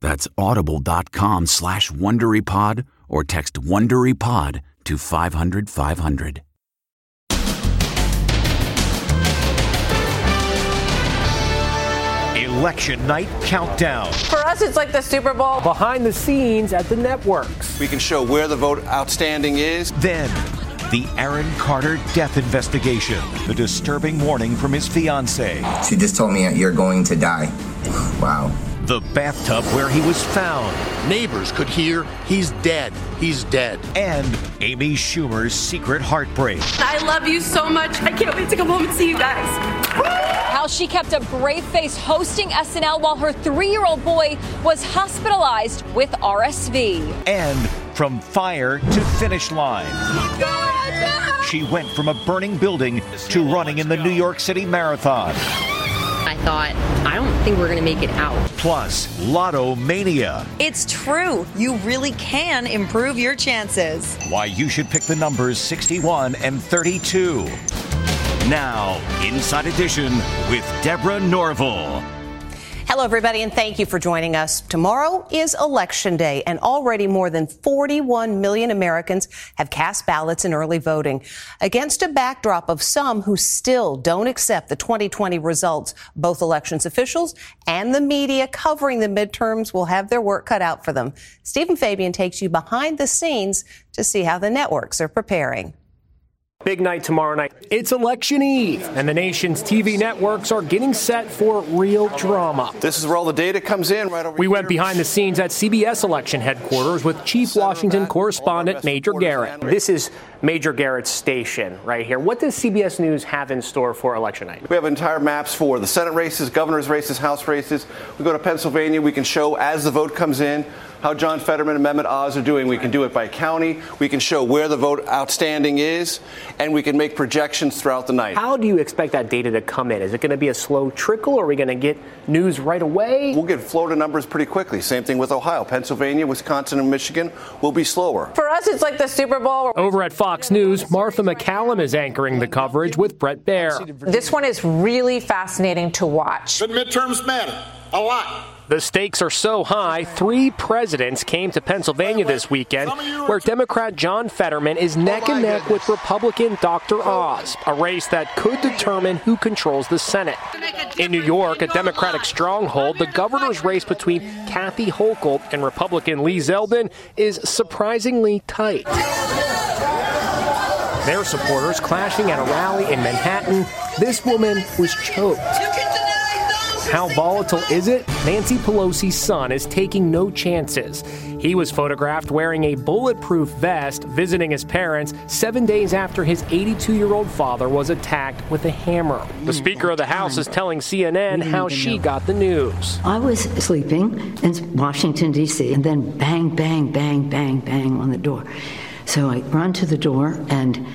That's audible.com slash WonderyPod or text WonderyPod to 500 500. Election Night Countdown. For us, it's like the Super Bowl. Behind the scenes at the networks. We can show where the vote outstanding is. Then, the Aaron Carter death investigation. The disturbing warning from his fiancee. She just told me you're going to die. Wow. The bathtub where he was found. Neighbors could hear he's dead. He's dead. And Amy Schumer's secret heartbreak. I love you so much. I can't wait to come home and see you guys. How she kept a brave face hosting SNL while her three year old boy was hospitalized with RSV. And from fire to finish line. She went from a burning building to running in the New York City Marathon. I thought, I don't think we're going to make it out. Plus, Lotto Mania. It's true. You really can improve your chances. Why you should pick the numbers 61 and 32. Now, Inside Edition with Deborah Norville. Hello, everybody, and thank you for joining us. Tomorrow is Election Day, and already more than 41 million Americans have cast ballots in early voting. Against a backdrop of some who still don't accept the 2020 results, both elections officials and the media covering the midterms will have their work cut out for them. Stephen Fabian takes you behind the scenes to see how the networks are preparing. Big night tomorrow night. It's election eve, and the nation's TV networks are getting set for real drama. This is where all the data comes in right over We here. went behind the scenes at CBS election headquarters with Chief Washington correspondent Major Garrett. This is Major Garrett's station right here. What does CBS News have in store for election night? We have entire maps for the Senate races, governor's races, House races. We go to Pennsylvania, we can show as the vote comes in how John Fetterman and Mehmet Oz are doing. We can do it by county. We can show where the vote outstanding is, and we can make projections throughout the night. How do you expect that data to come in? Is it going to be a slow trickle, or are we going to get news right away? We'll get Florida numbers pretty quickly. Same thing with Ohio. Pennsylvania, Wisconsin, and Michigan will be slower. For us, it's like the Super Bowl. Over at Fox News, Martha MacCallum is anchoring the coverage with Bret Baier. This one is really fascinating to watch. The midterms matter a lot. The stakes are so high, three presidents came to Pennsylvania this weekend, where Democrat John Fetterman is neck and neck with Republican Dr. Oz, a race that could determine who controls the Senate. In New York, a Democratic stronghold, the governor's race between Kathy Hochul and Republican Lee Zeldin is surprisingly tight. Their supporters clashing at a rally in Manhattan. This woman was choked. How volatile is it? Nancy Pelosi's son is taking no chances. He was photographed wearing a bulletproof vest visiting his parents seven days after his 82 year old father was attacked with a hammer. The Speaker of the House is telling CNN mm-hmm. how she got the news. I was sleeping in Washington, D.C., and then bang, bang, bang, bang, bang on the door. So I run to the door and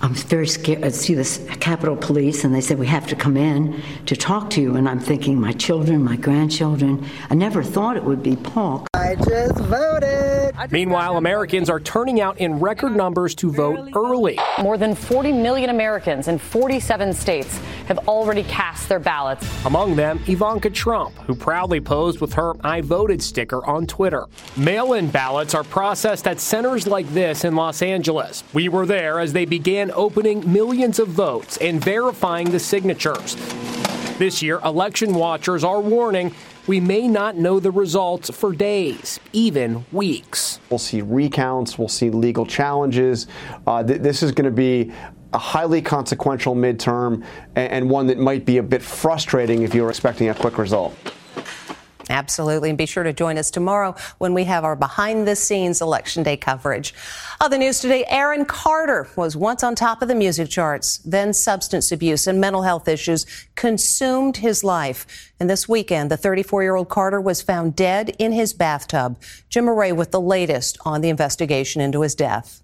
I'm very scared. I see this Capitol Police, and they said, We have to come in to talk to you. And I'm thinking, My children, my grandchildren. I never thought it would be Paul. I just voted. Meanwhile, Americans are turning out in record numbers to vote early. More than 40 million Americans in 47 states have already cast their ballots. Among them, Ivanka Trump, who proudly posed with her I voted sticker on Twitter. Mail in ballots are processed at centers like this in Los Angeles. We were there as they began opening millions of votes and verifying the signatures. This year, election watchers are warning we may not know the results for days, even weeks. We'll see recounts, we'll see legal challenges. Uh, th- this is going to be a highly consequential midterm and, and one that might be a bit frustrating if you're expecting a quick result. Absolutely. And be sure to join us tomorrow when we have our behind the scenes election day coverage. Other news today Aaron Carter was once on top of the music charts, then substance abuse and mental health issues consumed his life. And this weekend, the 34 year old Carter was found dead in his bathtub. Jim Moret with the latest on the investigation into his death.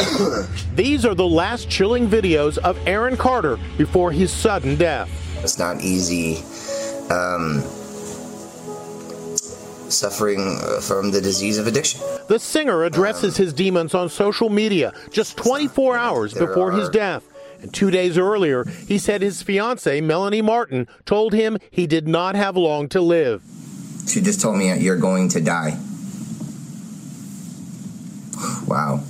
These are the last chilling videos of Aaron Carter before his sudden death. It's not easy. Um, suffering uh, from the disease of addiction. The singer addresses his demons on social media just 24 hours before his death. And two days earlier, he said his fiancee, Melanie Martin, told him he did not have long to live. She just told me you're going to die. Wow.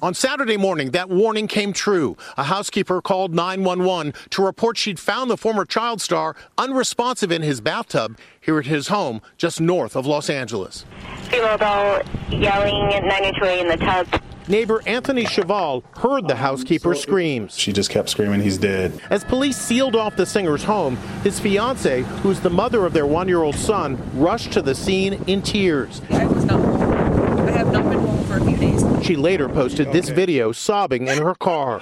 On Saturday morning, that warning came true. A housekeeper called 911 to report she'd found the former child star unresponsive in his bathtub here at his home just north of Los Angeles. Female adult yelling at 902 in the tub. Neighbor Anthony Cheval heard the housekeeper's screams. She just kept screaming, he's dead. As police sealed off the singer's home, his fiancee, who's the mother of their one year old son, rushed to the scene in tears. I was not home. I have not been home for a few days. She later posted this video sobbing in her car.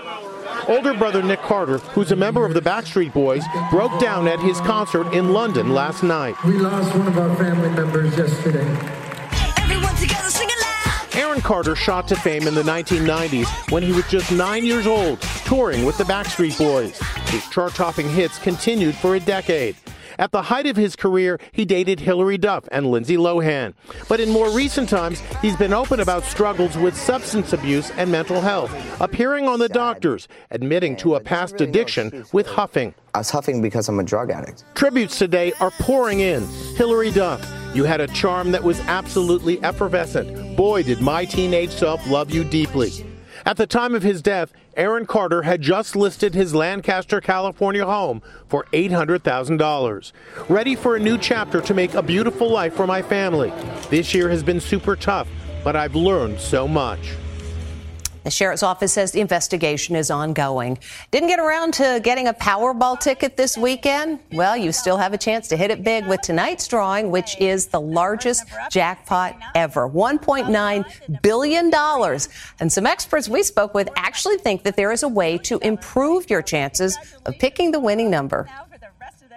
Older brother Nick Carter, who's a member of the Backstreet Boys, broke down at his concert in London last night. We lost one of our family members yesterday. Aaron Carter shot to fame in the 1990s when he was just nine years old, touring with the Backstreet Boys. His chart topping hits continued for a decade. At the height of his career, he dated Hilary Duff and Lindsay Lohan. But in more recent times, he's been open about struggles with substance abuse and mental health, appearing on The Doctors, admitting to a past addiction with huffing. I was huffing because I'm a drug addict. Tributes today are pouring in. Hilary Duff, you had a charm that was absolutely effervescent. Boy, did my teenage self love you deeply. At the time of his death, Aaron Carter had just listed his Lancaster, California home for $800,000. Ready for a new chapter to make a beautiful life for my family. This year has been super tough, but I've learned so much. The sheriff's office says the investigation is ongoing. Didn't get around to getting a Powerball ticket this weekend? Well, you still have a chance to hit it big with tonight's drawing, which is the largest jackpot ever $1.9 billion. And some experts we spoke with actually think that there is a way to improve your chances of picking the winning number.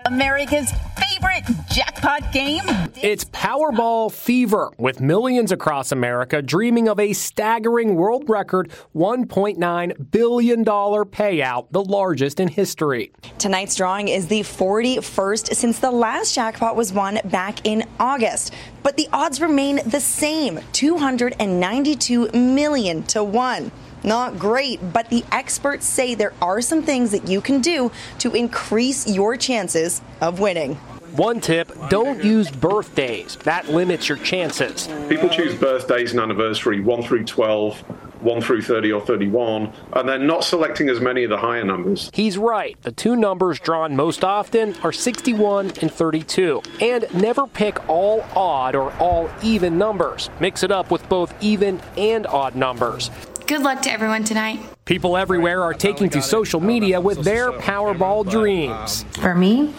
America's favorite jackpot game. It's Powerball fever, with millions across America dreaming of a staggering world record $1.9 billion payout, the largest in history. Tonight's drawing is the 41st since the last jackpot was won back in August. But the odds remain the same 292 million to 1. Not great, but the experts say there are some things that you can do to increase your chances of winning. One tip don't use birthdays, that limits your chances. People choose birthdays and anniversary 1 through 12, 1 through 30 or 31, and they're not selecting as many of the higher numbers. He's right. The two numbers drawn most often are 61 and 32. And never pick all odd or all even numbers. Mix it up with both even and odd numbers. Good luck to everyone tonight. People everywhere are taking to social media with their Powerball dreams. For me,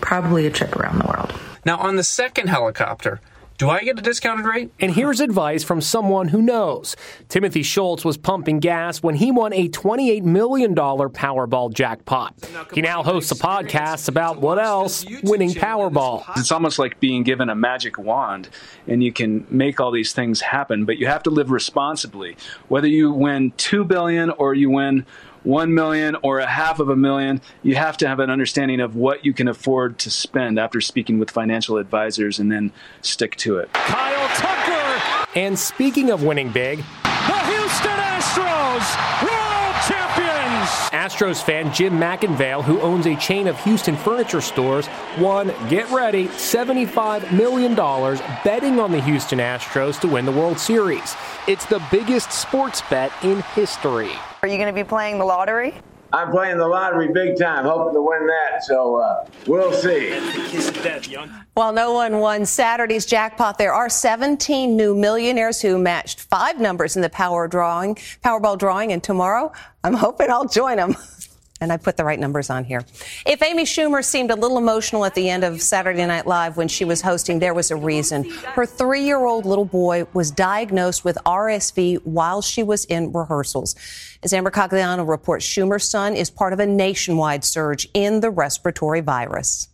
probably a trip around the world. Now, on the second helicopter, do I get a discounted rate? And here's advice from someone who knows. Timothy Schultz was pumping gas when he won a $28 million Powerball jackpot. He now hosts a podcast about what else? Winning Powerball. It's almost like being given a magic wand and you can make all these things happen, but you have to live responsibly. Whether you win 2 billion or you win 1 million or a half of a million, you have to have an understanding of what you can afford to spend after speaking with financial advisors and then stick to it. Kyle Tucker! And speaking of winning big, the Houston Astros, world champions! Astros fan Jim McIngvale, who owns a chain of Houston furniture stores, won, get ready, $75 million betting on the Houston Astros to win the World Series. It's the biggest sports bet in history. Are you going to be playing the lottery? I'm playing the lottery big time, hoping to win that. So uh, we'll see. While no one won Saturday's jackpot, there are 17 new millionaires who matched five numbers in the power drawing, Powerball drawing, and tomorrow I'm hoping I'll join them. And I put the right numbers on here. If Amy Schumer seemed a little emotional at the end of Saturday Night Live when she was hosting, there was a reason. Her three year old little boy was diagnosed with RSV while she was in rehearsals. As Ann Mercogliano reports, Schumer's son is part of a nationwide surge in the respiratory virus.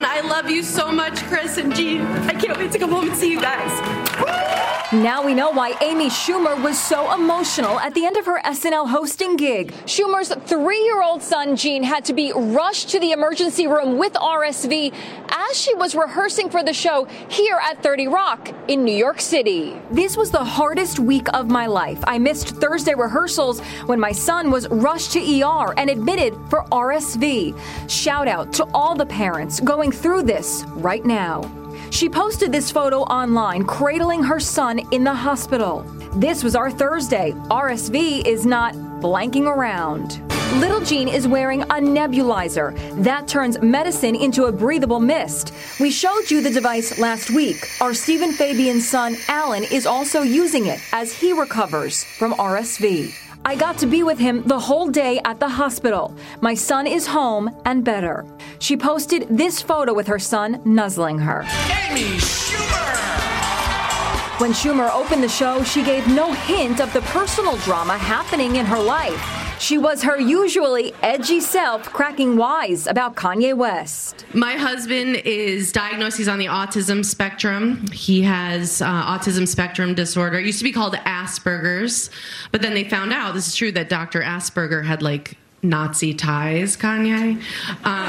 I love you so much, Chris and Gene. I can't wait to come home and see you guys. Now we know why Amy Schumer was so emotional at the end of her SNL hosting gig. Schumer's three year old son, Gene, had to be rushed to the emergency room with RSV as she was rehearsing for the show here at 30 Rock in New York City. This was the hardest week of my life. I missed Thursday rehearsals when my son was rushed to ER and admitted for RSV. Shout out to all the parents going through this right now. She posted this photo online, cradling her son in the hospital. This was our Thursday. RSV is not blanking around. Little Gene is wearing a nebulizer that turns medicine into a breathable mist. We showed you the device last week. Our Stephen Fabian's son, Alan, is also using it as he recovers from RSV. I got to be with him the whole day at the hospital. My son is home and better. She posted this photo with her son nuzzling her. Amy Schumer! When Schumer opened the show, she gave no hint of the personal drama happening in her life. She was her usually edgy self, cracking wise about Kanye West. My husband is diagnosed, he's on the autism spectrum. He has uh, autism spectrum disorder. It used to be called Asperger's, but then they found out this is true that Dr. Asperger had like Nazi ties, Kanye. Um,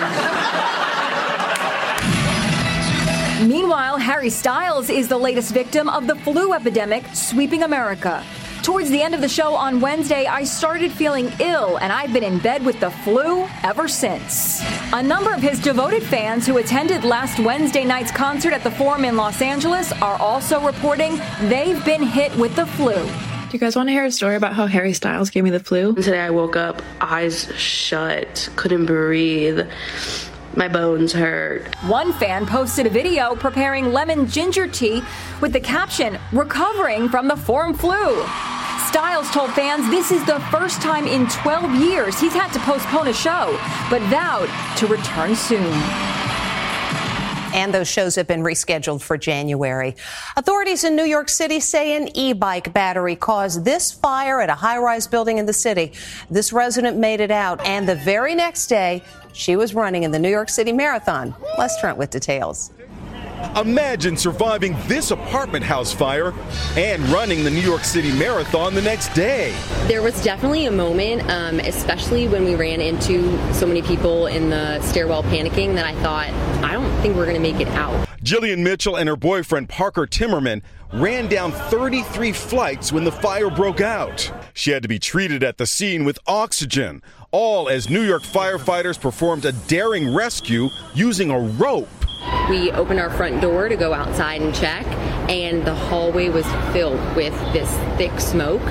Meanwhile, Harry Styles is the latest victim of the flu epidemic sweeping America. Towards the end of the show on Wednesday, I started feeling ill, and I've been in bed with the flu ever since. A number of his devoted fans who attended last Wednesday night's concert at the Forum in Los Angeles are also reporting they've been hit with the flu. Do you guys want to hear a story about how Harry Styles gave me the flu? Today I woke up, eyes shut, couldn't breathe. My bones hurt. One fan posted a video preparing lemon ginger tea with the caption, Recovering from the forum flu. Styles told fans this is the first time in 12 years he's had to postpone a show, but vowed to return soon. And those shows have been rescheduled for January. Authorities in New York City say an e bike battery caused this fire at a high rise building in the city. This resident made it out, and the very next day, she was running in the New York City Marathon. Les Trent with details. Imagine surviving this apartment house fire and running the New York City Marathon the next day. There was definitely a moment, um, especially when we ran into so many people in the stairwell panicking, that I thought, I don't think we're going to make it out. Jillian Mitchell and her boyfriend Parker Timmerman ran down 33 flights when the fire broke out. She had to be treated at the scene with oxygen, all as New York firefighters performed a daring rescue using a rope. We opened our front door to go outside and check, and the hallway was filled with this thick smoke.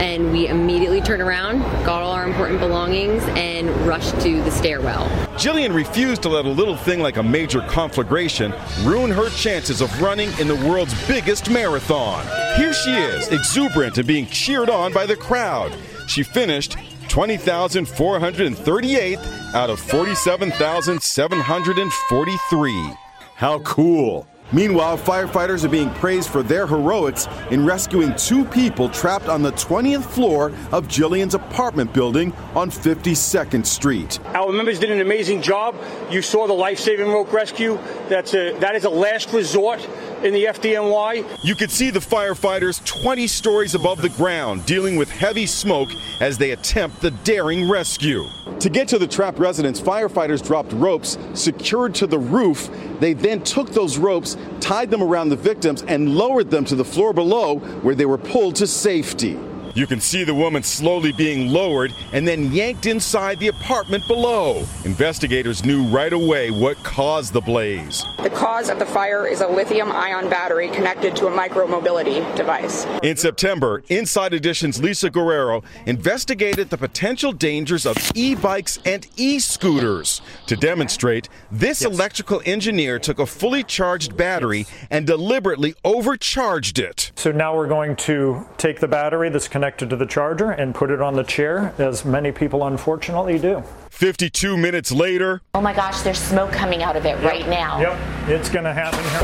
And we immediately turned around, got all our important belongings, and rushed to the stairwell. Jillian refused to let a little thing like a major conflagration ruin her chances of running in the world's biggest marathon. Here she is, exuberant and being cheered on by the crowd. She finished 20,438 out of 47,743. How cool! Meanwhile, firefighters are being praised for their heroics in rescuing two people trapped on the 20th floor of Jillian's apartment building on 52nd Street. Our members did an amazing job. You saw the life-saving rope rescue. That's a that is a last resort in the FDNY. You could see the firefighters 20 stories above the ground dealing with heavy smoke as they attempt the daring rescue. To get to the trapped residents, firefighters dropped ropes secured to the roof. They then took those ropes, tied them around the victims, and lowered them to the floor below where they were pulled to safety. You can see the woman slowly being lowered and then yanked inside the apartment below. Investigators knew right away what caused the blaze. The cause of the fire is a lithium ion battery connected to a micromobility device. In September, Inside Edition's Lisa Guerrero investigated the potential dangers of e bikes and e scooters. To demonstrate, this electrical engineer took a fully charged battery and deliberately overcharged it. So now we're going to take the battery that's connected to the charger and put it on the chair, as many people unfortunately do. 52 minutes later, Oh my gosh, there's smoke coming out of it right now. Yep, it's going to happen here.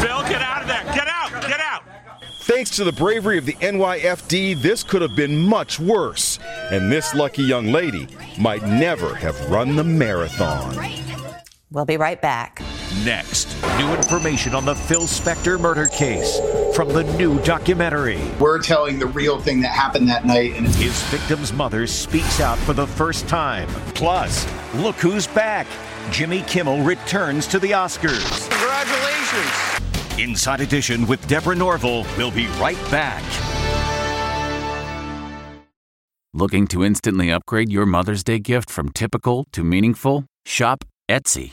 Phil, get out of there. Get out. Get out. Thanks to the bravery of the NYFD, this could have been much worse. And this lucky young lady might never have run the marathon. We'll be right back. Next, new information on the Phil Spector murder case from the new documentary. We're telling the real thing that happened that night. And his victim's mother speaks out for the first time. Plus, look who's back. Jimmy Kimmel returns to the Oscars. Congratulations. Inside Edition with Deborah Norville. We'll be right back. Looking to instantly upgrade your Mother's Day gift from typical to meaningful? Shop Etsy.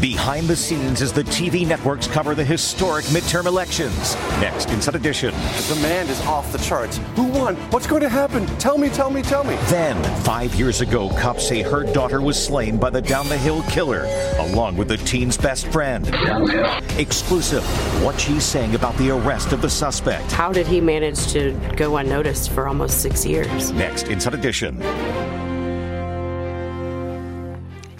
Behind the scenes as the TV networks cover the historic midterm elections. Next, Inside Edition. The demand is off the charts. Who won? What's going to happen? Tell me, tell me, tell me. Then, five years ago, cops say her daughter was slain by the down the hill killer, along with the teen's best friend. Exclusive. What she's saying about the arrest of the suspect. How did he manage to go unnoticed for almost six years? Next, Inside Edition.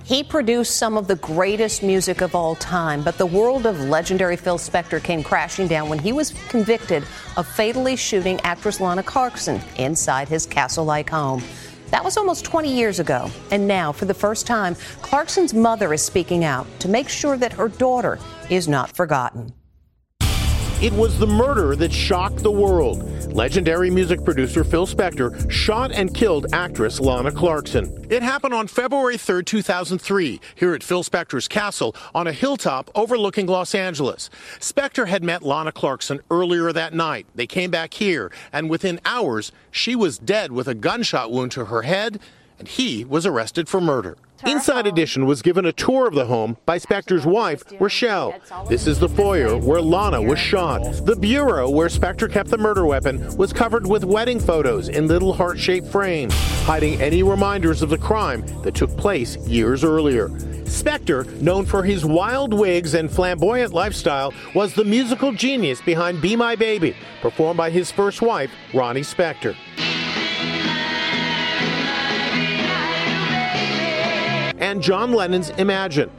He produced some of the greatest music of all time, but the world of legendary Phil Spector came crashing down when he was convicted of fatally shooting actress Lana Clarkson inside his castle like home. That was almost 20 years ago. And now, for the first time, Clarkson's mother is speaking out to make sure that her daughter is not forgotten. It was the murder that shocked the world. Legendary music producer Phil Spector shot and killed actress Lana Clarkson. It happened on February 3, 2003, here at Phil Spector's castle on a hilltop overlooking Los Angeles. Spector had met Lana Clarkson earlier that night. They came back here, and within hours, she was dead with a gunshot wound to her head, and he was arrested for murder. Inside Edition was given a tour of the home by Spector's wife, Rochelle. This is the foyer where Lana was shot. The bureau where Spector kept the murder weapon was covered with wedding photos in little heart shaped frames, hiding any reminders of the crime that took place years earlier. Spector, known for his wild wigs and flamboyant lifestyle, was the musical genius behind Be My Baby, performed by his first wife, Ronnie Spector. And John Lennon's Imagine.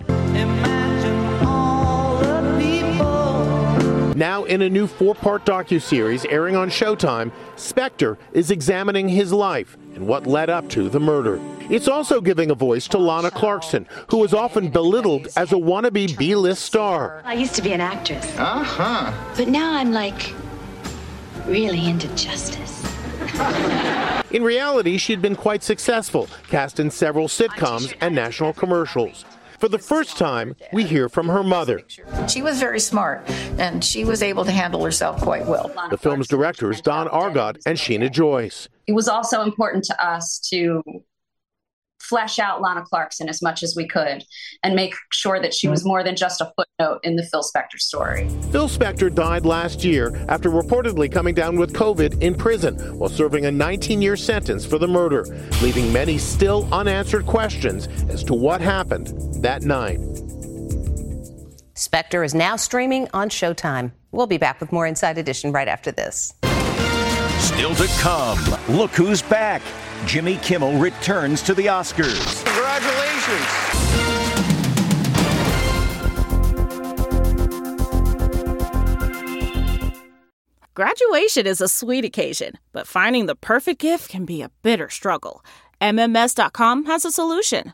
Now in a new four-part docu-series airing on Showtime, Spector is examining his life and what led up to the murder. It's also giving a voice to Lana Clarkson, who was often belittled as a wannabe B-list star. I used to be an actress. Uh-huh. But now I'm like really into justice. In reality, she'd been quite successful, cast in several sitcoms and national commercials. For the first time, we hear from her mother. She was very smart, and she was able to handle herself quite well. The film's directors, Don Argott and Sheena Joyce. It was also important to us to flesh out Lana Clarkson as much as we could and make sure that she was more than just a footnote in the Phil Spector story. Phil Spector died last year after reportedly coming down with COVID in prison while serving a 19 year sentence for the murder, leaving many still unanswered questions as to what happened that night. Spector is now streaming on Showtime. We'll be back with more Inside Edition right after this. Still to come, look who's back. Jimmy Kimmel returns to the Oscars. Congratulations. Graduation is a sweet occasion, but finding the perfect gift can be a bitter struggle. MMS.com has a solution.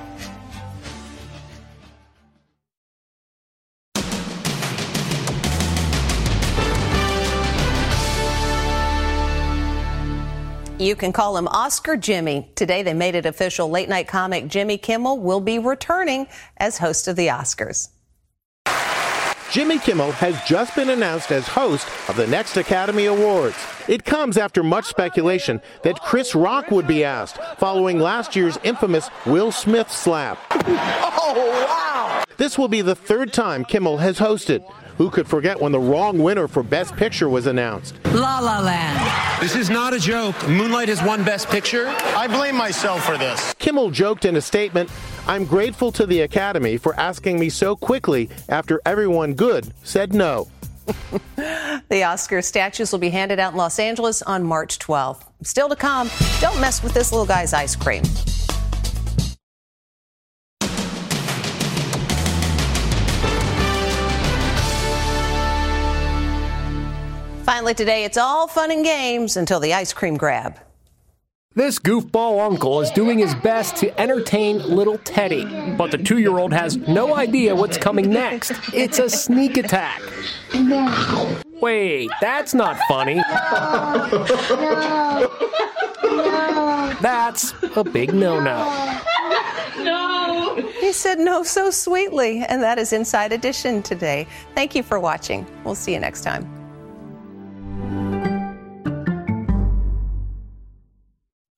You can call him Oscar Jimmy. Today they made it official. Late night comic Jimmy Kimmel will be returning as host of the Oscars. Jimmy Kimmel has just been announced as host of the next Academy Awards. It comes after much speculation that Chris Rock would be asked following last year's infamous Will Smith slap. Oh, wow. This will be the third time Kimmel has hosted. Who could forget when the wrong winner for Best Picture was announced? La La Land. This is not a joke. Moonlight has won Best Picture. I blame myself for this. Kimmel joked in a statement I'm grateful to the Academy for asking me so quickly after everyone good said no. The Oscar statues will be handed out in Los Angeles on March 12th. Still to come, don't mess with this little guy's ice cream. Finally, today, it's all fun and games until the ice cream grab. This goofball uncle is doing his best to entertain little Teddy, but the two year old has no idea what's coming next. It's a sneak attack. Wait, that's not funny. That's a big no no. No. He said no so sweetly, and that is Inside Edition today. Thank you for watching. We'll see you next time.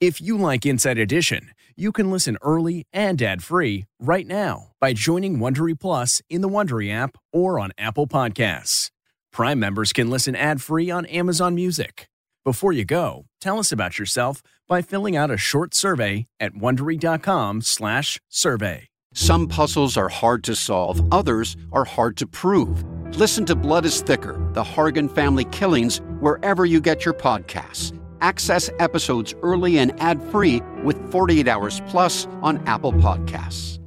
If you like Inside Edition, you can listen early and ad-free right now by joining Wondery Plus in the Wondery app or on Apple Podcasts. Prime members can listen ad-free on Amazon Music. Before you go, tell us about yourself by filling out a short survey at wondery.com/survey. Some puzzles are hard to solve, others are hard to prove. Listen to Blood is Thicker: The Hargan Family Killings wherever you get your podcasts. Access episodes early and ad-free with 48 Hours Plus on Apple Podcasts.